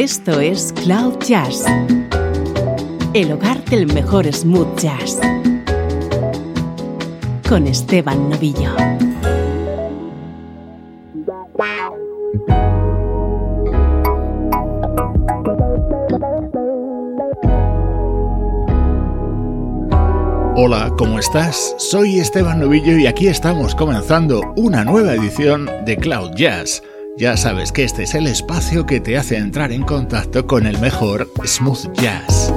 Esto es Cloud Jazz, el hogar del mejor smooth jazz, con Esteban Novillo. Hola, ¿cómo estás? Soy Esteban Novillo y aquí estamos comenzando una nueva edición de Cloud Jazz. Ya sabes que este es el espacio que te hace entrar en contacto con el mejor smooth jazz.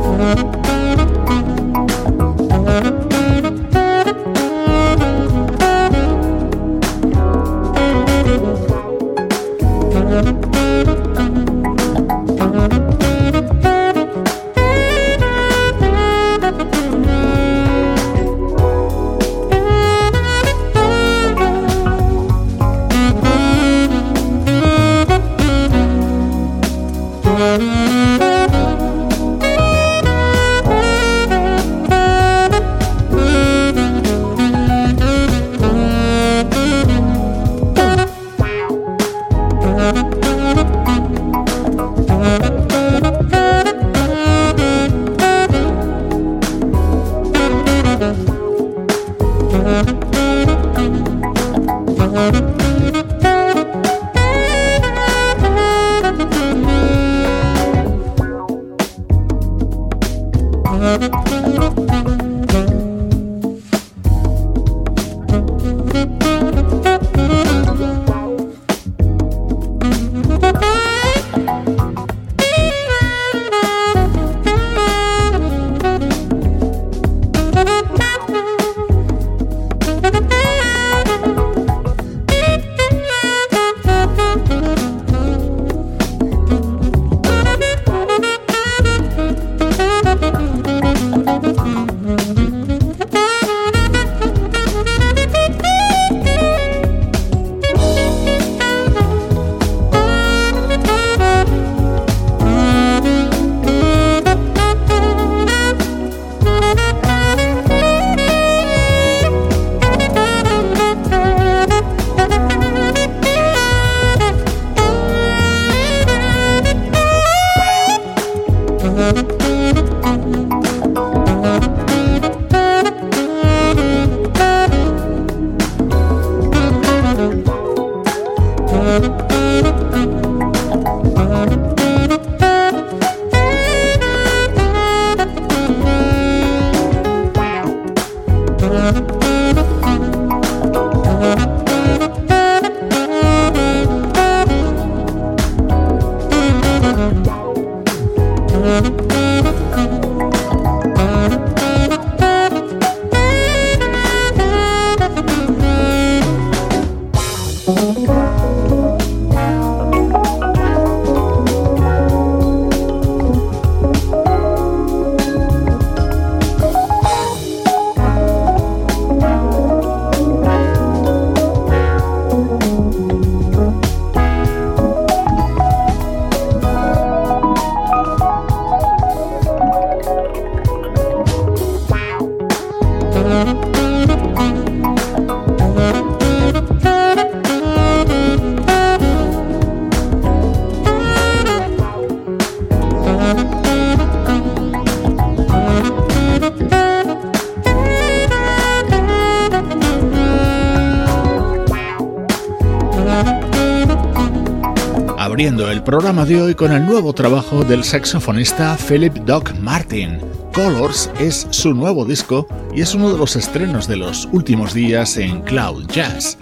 El programa de hoy con el nuevo trabajo del saxofonista Philip Doc Martin. Colors es su nuevo disco y es uno de los estrenos de los últimos días en Cloud Jazz.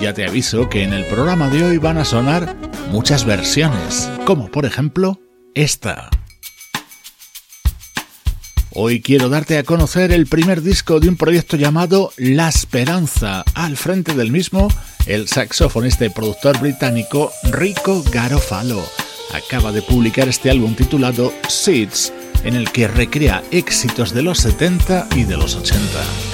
Ya te aviso que en el programa de hoy van a sonar muchas versiones, como por ejemplo esta. Hoy quiero darte a conocer el primer disco de un proyecto llamado La Esperanza. Al frente del mismo el saxofonista y productor británico Rico Garofalo acaba de publicar este álbum titulado Seeds, en el que recrea éxitos de los 70 y de los 80.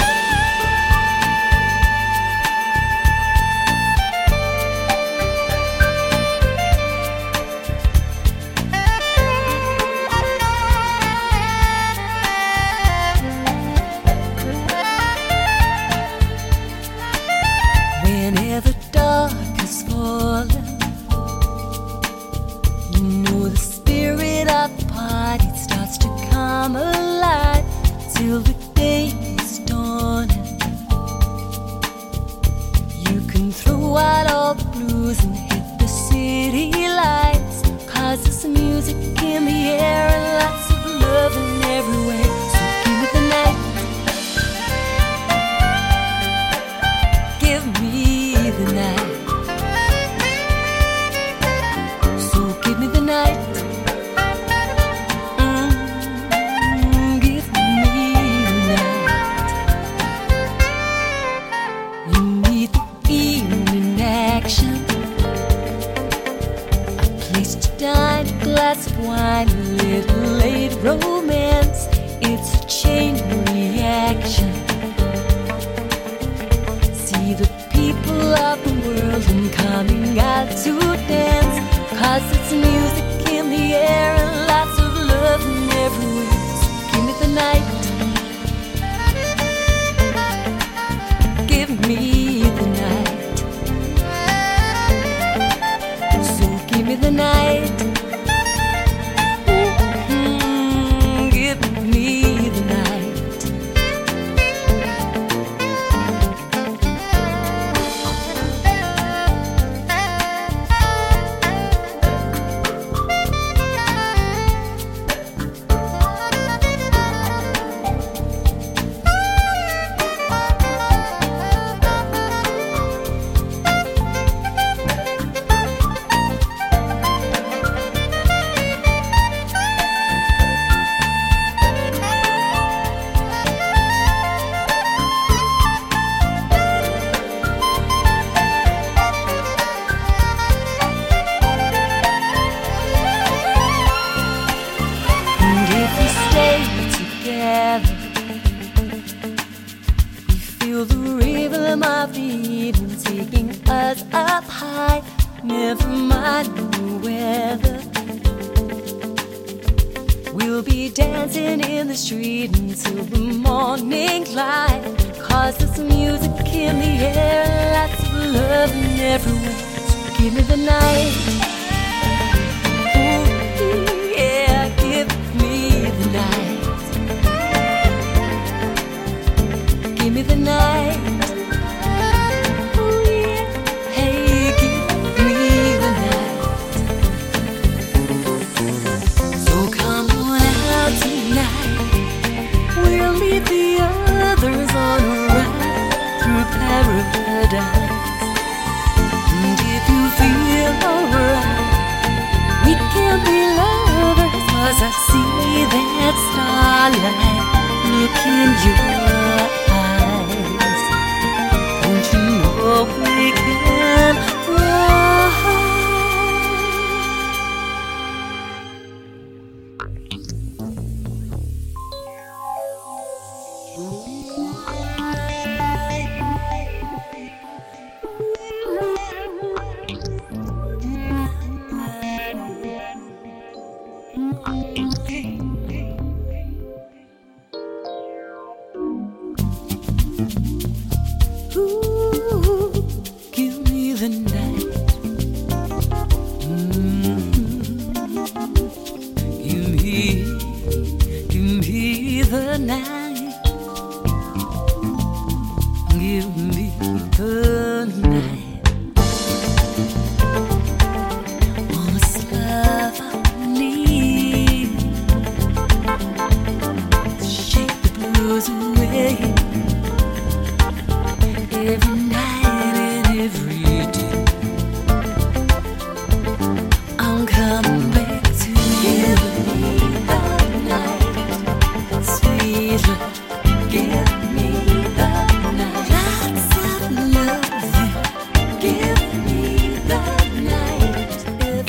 just one little late rose.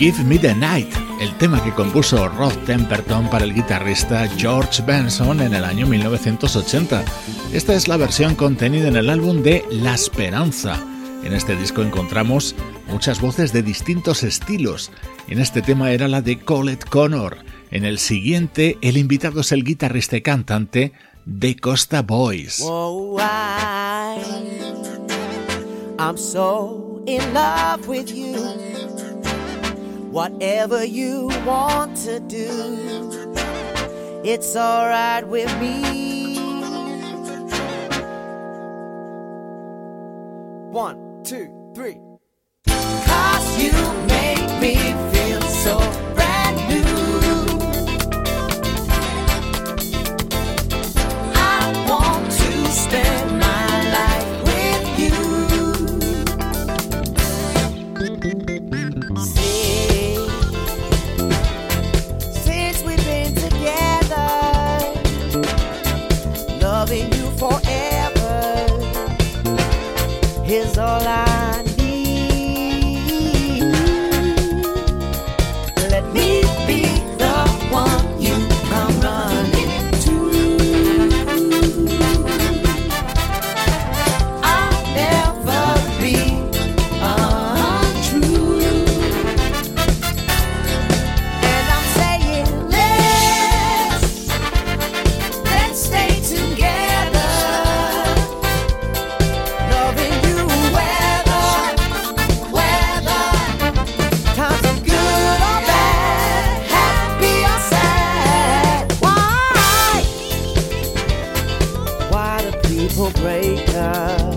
Give Me the Night, el tema que compuso Rod Temperton para el guitarrista George Benson en el año 1980. Esta es la versión contenida en el álbum de La Esperanza. En este disco encontramos muchas voces de distintos estilos. En este tema era la de Colette Connor. En el siguiente, el invitado es el guitarrista y cantante de Costa Boys. Oh, I'm so in love with you. Whatever you want to do, it's alright with me. One, two, three. Cause you make me feel so brand new. I want to spend breaker.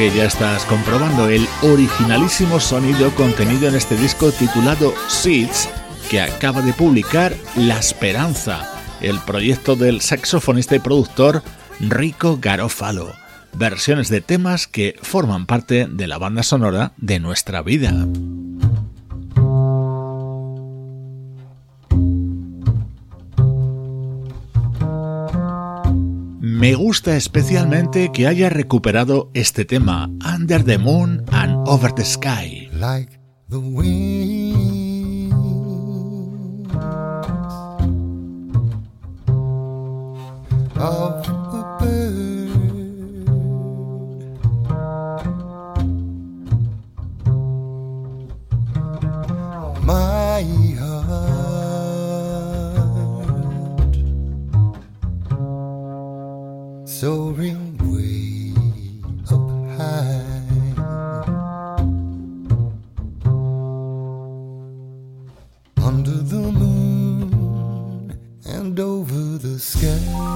Que ya estás comprobando el originalísimo sonido contenido en este disco titulado Seeds que acaba de publicar La Esperanza, el proyecto del saxofonista y productor Rico Garofalo. Versiones de temas que forman parte de la banda sonora de nuestra vida. Me gusta especialmente que haya recuperado este tema, Under the Moon and Over the Sky. Under the moon and over the sky.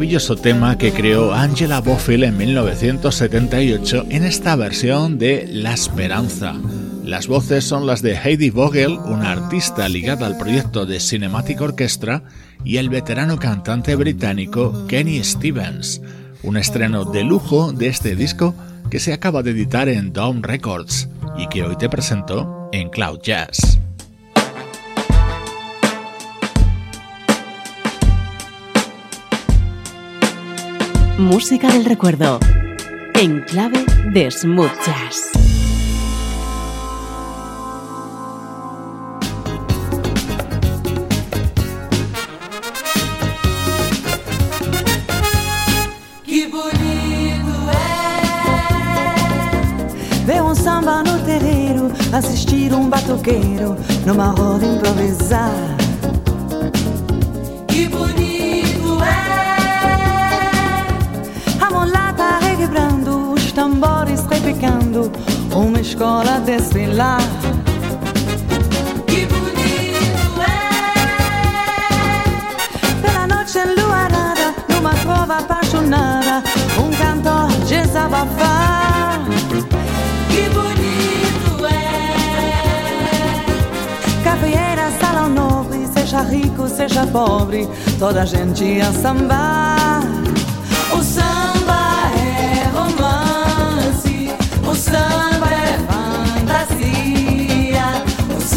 Maravilloso tema que creó Angela Bofill en 1978 en esta versión de La Esperanza. Las voces son las de Heidi Vogel, una artista ligada al proyecto de Cinematic Orchestra, y el veterano cantante británico Kenny Stevens. Un estreno de lujo de este disco que se acaba de editar en Dome Records y que hoy te presento en Cloud Jazz. Música del recuerdo. En clave de smooth. Que bonito é ver um samba no terreiro, assistir um batuqueiro numa roda improvisar. Repicando, uma escola desfilar. Que bonito é pela noite enluarada, numa trova apaixonada, um cantor desabafar. Que bonito é! Capoeira, salão nobre, seja rico, seja pobre, toda a gente a sambar.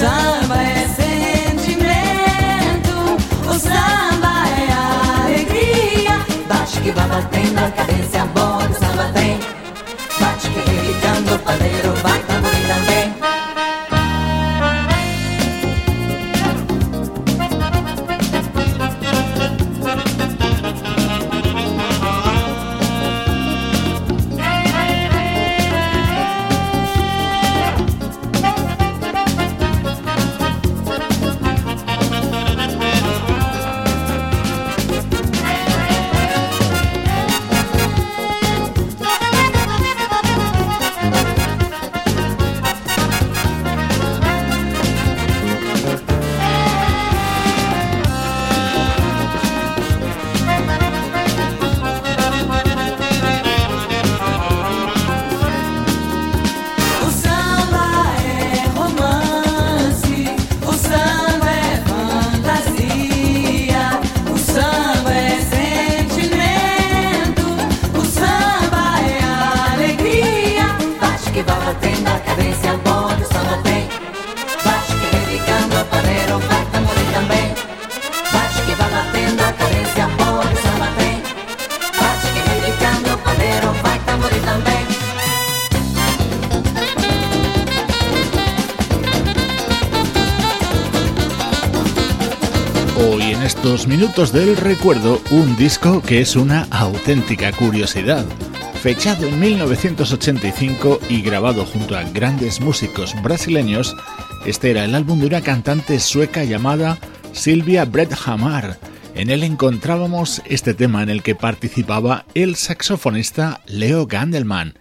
Samba é sentimento, o samba é alegria. Bate que vai batendo a cadência que o samba tem. Minutos del recuerdo, un disco que es una auténtica curiosidad. Fechado en 1985 y grabado junto a grandes músicos brasileños, este era el álbum de una cantante sueca llamada Silvia Bredhamar. En él encontrábamos este tema en el que participaba el saxofonista Leo Gandelman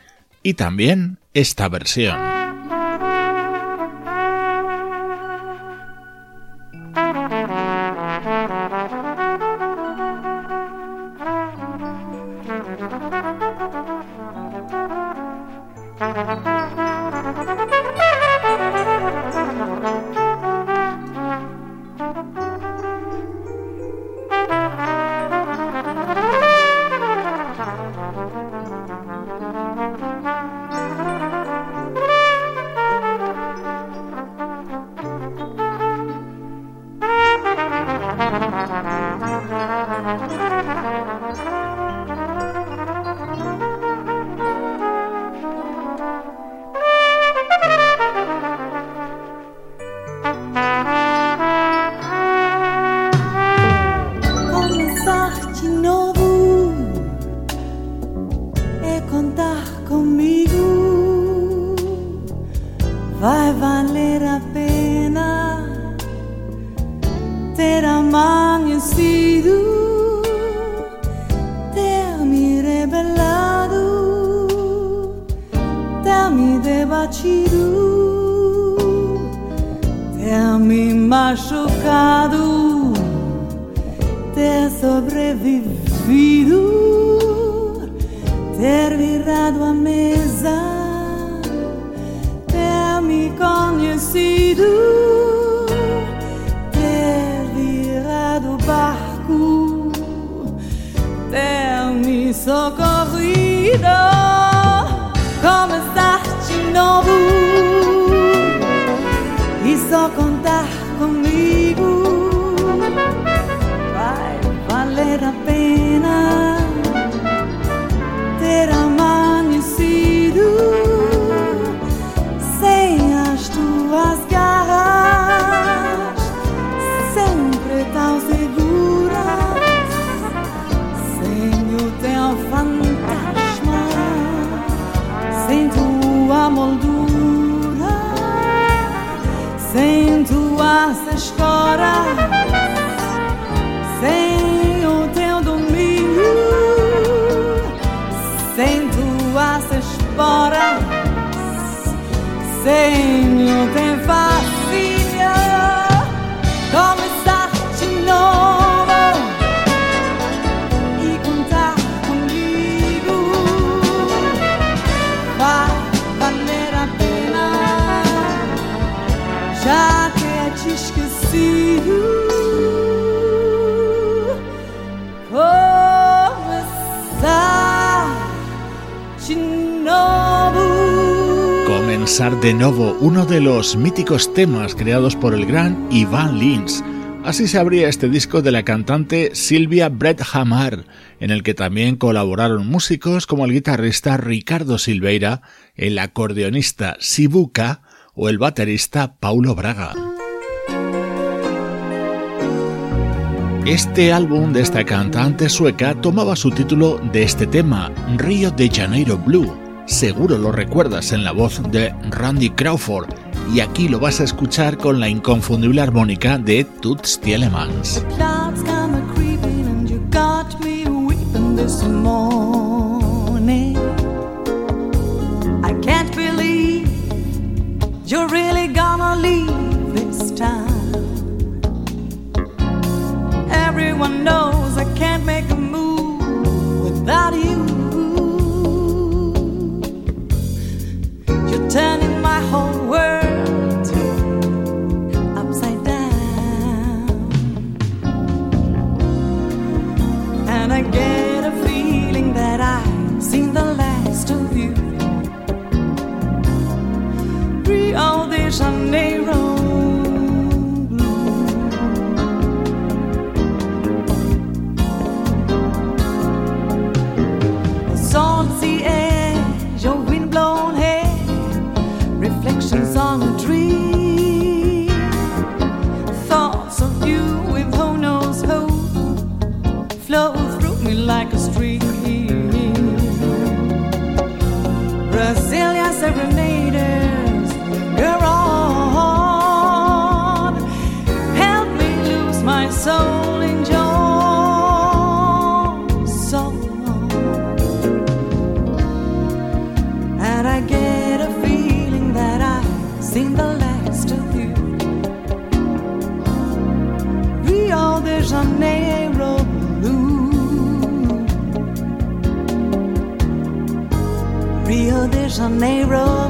y también esta versión. De nuevo uno de los míticos temas creados por el gran Ivan Lins. Así se abría este disco de la cantante Silvia Brett Hamar, en el que también colaboraron músicos como el guitarrista Ricardo Silveira, el acordeonista Sibuka o el baterista Paulo Braga. Este álbum de esta cantante sueca tomaba su título de este tema, Río de Janeiro Blue seguro lo recuerdas en la voz de Randy Crawford, y aquí lo vas a escuchar con la inconfundible armónica de Toots town. Everyone knows I can't make a move without. Sunday road blue. Salty air, your windblown hair, reflections on a dream, Thoughts of you with who knows who flow through me like a Janeiro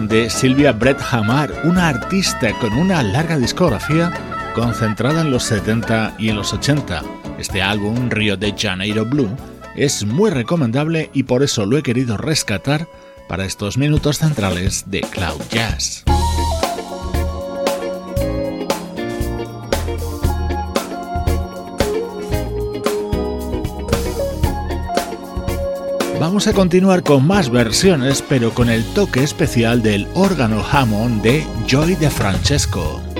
de Silvia Brett Hamar, una artista con una larga discografía concentrada en los 70 y en los 80. Este álbum, Rio de Janeiro Blue, es muy recomendable y por eso lo he querido rescatar para estos minutos centrales de Cloud Jazz. Vamos a continuar con más versiones, pero con el toque especial del órgano Hammond de Joy de Francesco.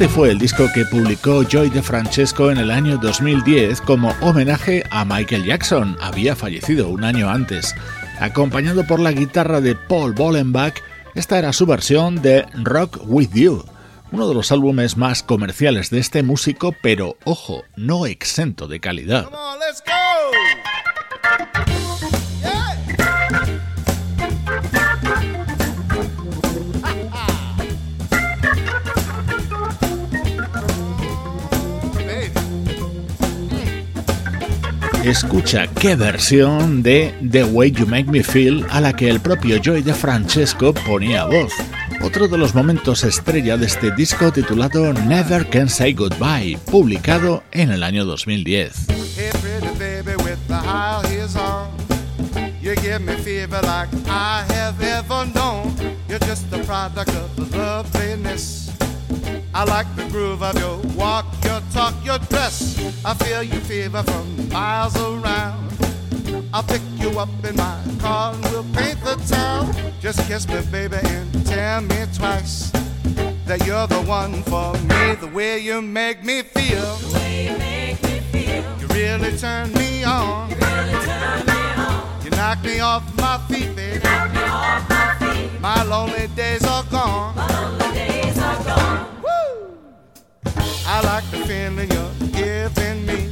Este fue el disco que publicó Joy de Francesco en el año 2010 como homenaje a Michael Jackson, había fallecido un año antes. Acompañado por la guitarra de Paul Bollenbach, esta era su versión de Rock With You, uno de los álbumes más comerciales de este músico, pero ojo, no exento de calidad. Escucha qué versión de The Way You Make Me Feel a la que el propio Joy de Francesco ponía voz. Otro de los momentos estrella de este disco titulado Never Can Say Goodbye, publicado en el año 2010. Hey, pretty baby with the high heels on. You give me fever like I have ever known. You're just the product of loveliness. I like the groove of your walk, your talk, your dress. I feel your fever from miles around. I'll pick you up in my car and we'll paint the town. Just kiss me, baby, and tell me twice that you're the one for me. The way you make me feel. You really turn me on. You knock me off my feet, baby. My lonely days are gone. Woo! I like the feeling you're giving me.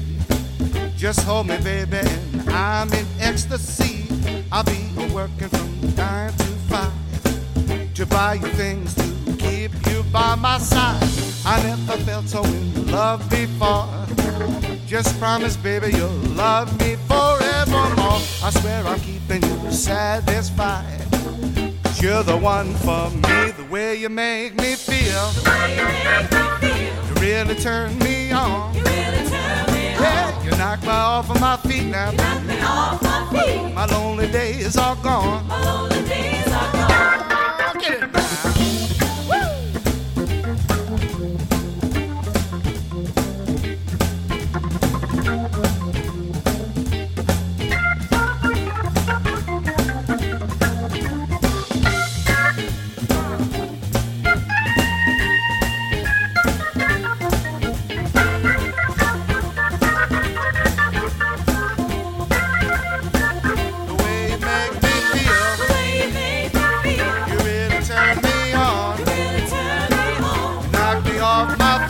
Just hold me, baby, and I'm in ecstasy. I'll be working from nine to five to buy you things to keep you by my side. I never felt so in love before. Just promise, baby, you'll love me forevermore. I swear I'm keeping you satisfied. Cause you're the one for me, the way you make me feel. You really turn me on. Yeah, you knock me off of my feet now. baby. My lonely days are gone. Get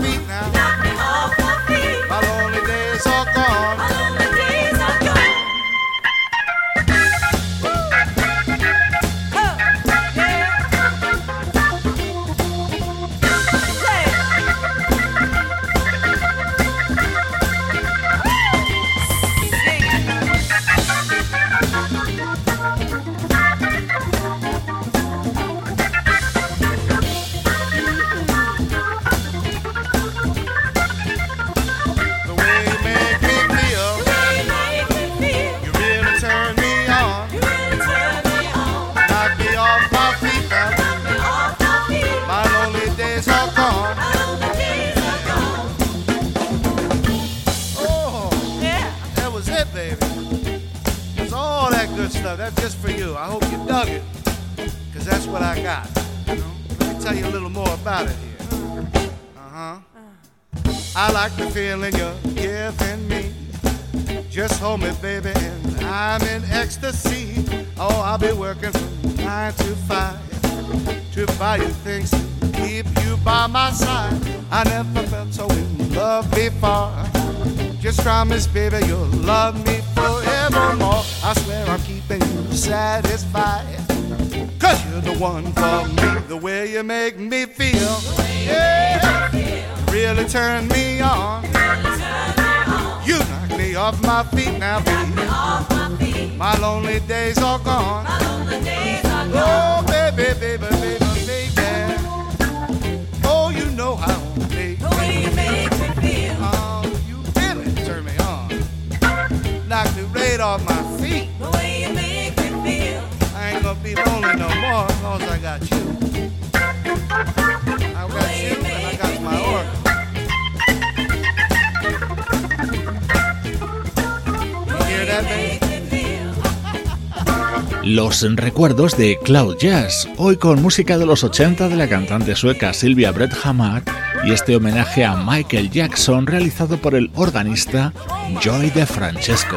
me now. Los recuerdos de Cloud Jazz, hoy con música de los 80 de la cantante sueca Silvia Brett Hamar y este homenaje a Michael Jackson realizado por el organista Joy de Francesco.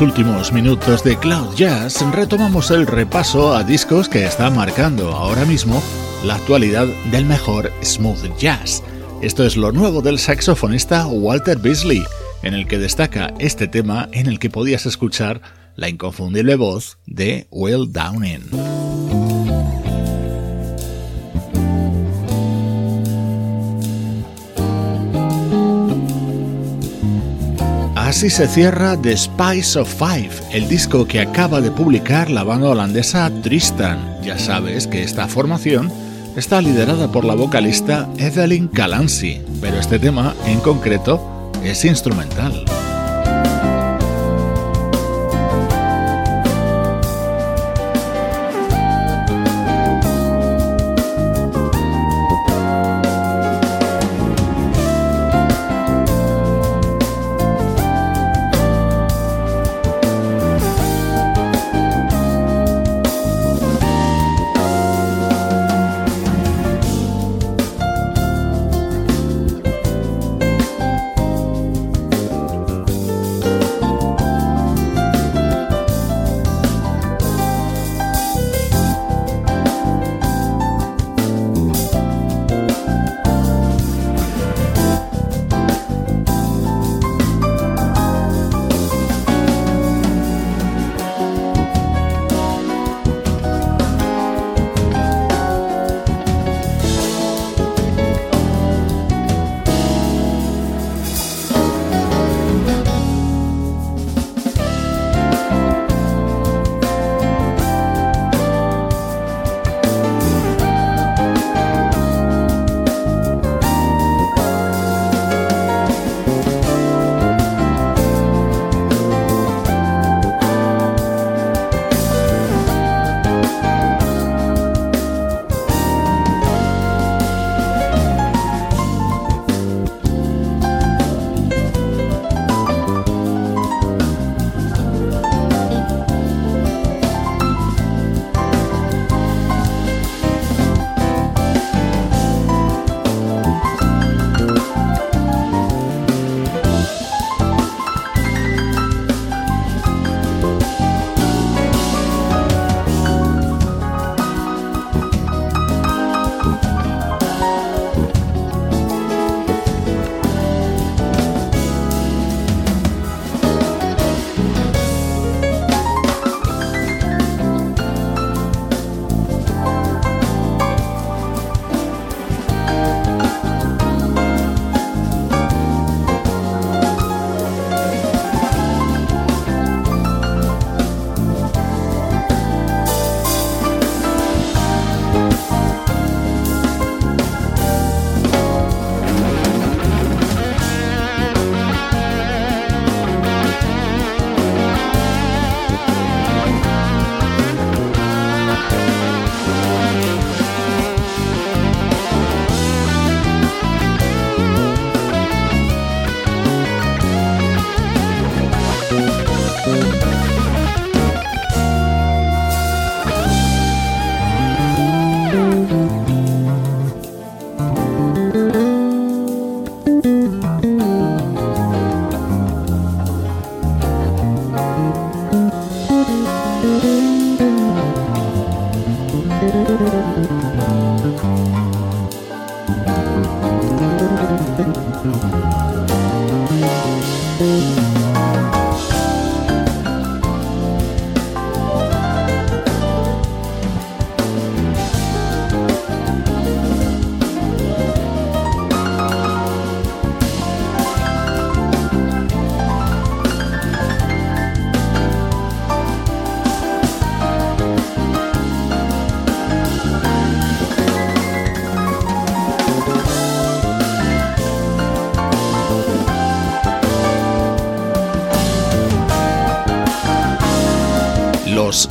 Últimos minutos de Cloud Jazz retomamos el repaso a discos que están marcando ahora mismo la actualidad del mejor smooth jazz. Esto es lo nuevo del saxofonista Walter Beasley, en el que destaca este tema en el que podías escuchar la inconfundible voz de Will Downing. Así se cierra The Spice of Five, el disco que acaba de publicar la banda holandesa Tristan. Ya sabes que esta formación está liderada por la vocalista Evelyn Calancy, pero este tema en concreto es instrumental.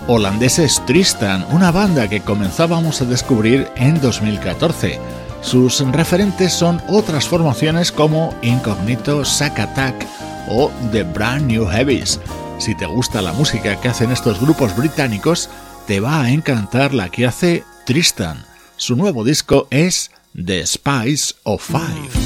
Holandeses Tristan, una banda que comenzábamos a descubrir en 2014. Sus referentes son otras formaciones como Incognito, Sack Attack o The Brand New Heavies. Si te gusta la música que hacen estos grupos británicos, te va a encantar la que hace Tristan. Su nuevo disco es The Spice of Five.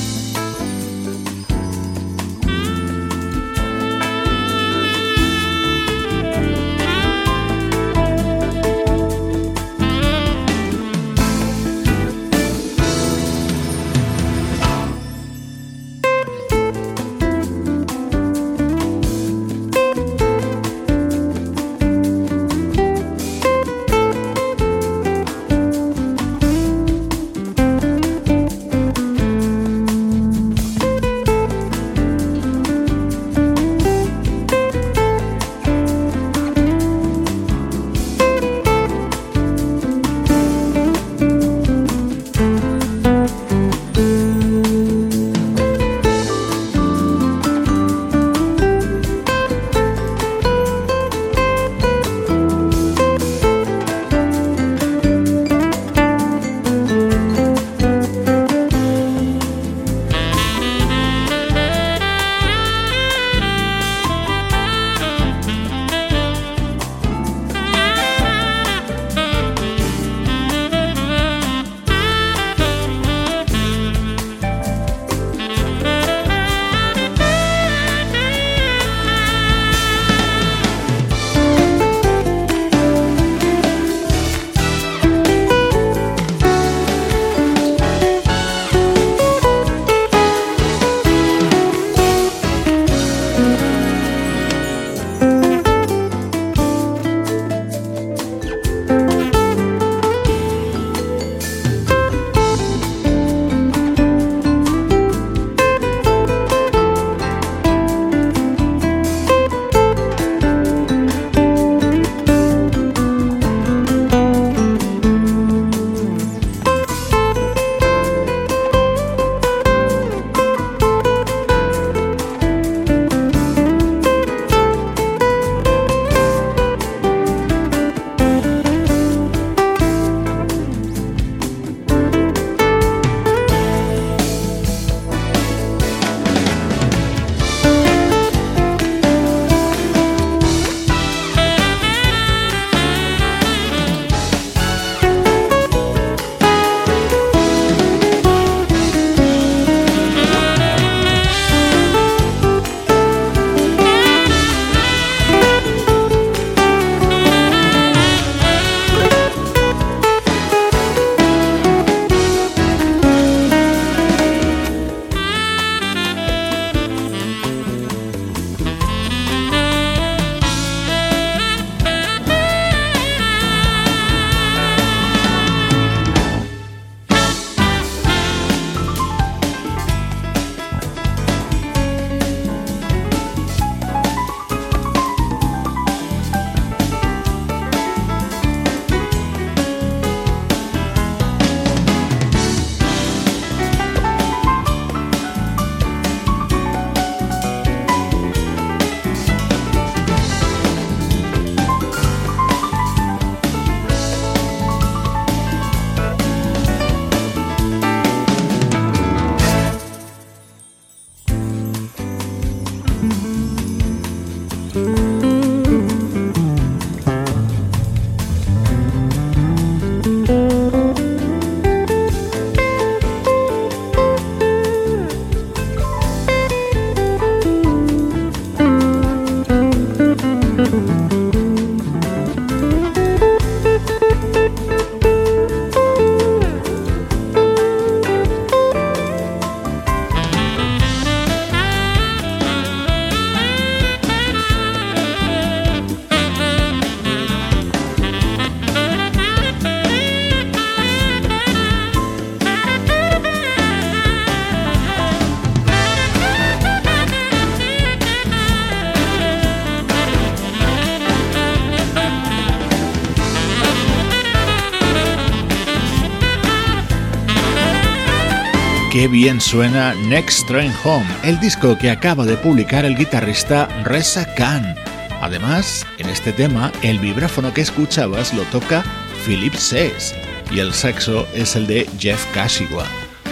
Bien suena Next Train Home, el disco que acaba de publicar el guitarrista Reza Khan. Además, en este tema, el vibráfono que escuchabas lo toca Philip Says y el saxo es el de Jeff Kashiwa,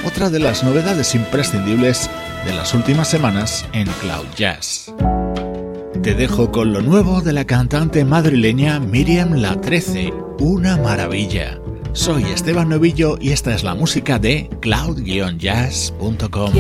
otra de las novedades imprescindibles de las últimas semanas en Cloud Jazz. Te dejo con lo nuevo de la cantante madrileña Miriam La 13, una maravilla. Soy Esteban Novillo y esta es la música de cloud-jazz.com.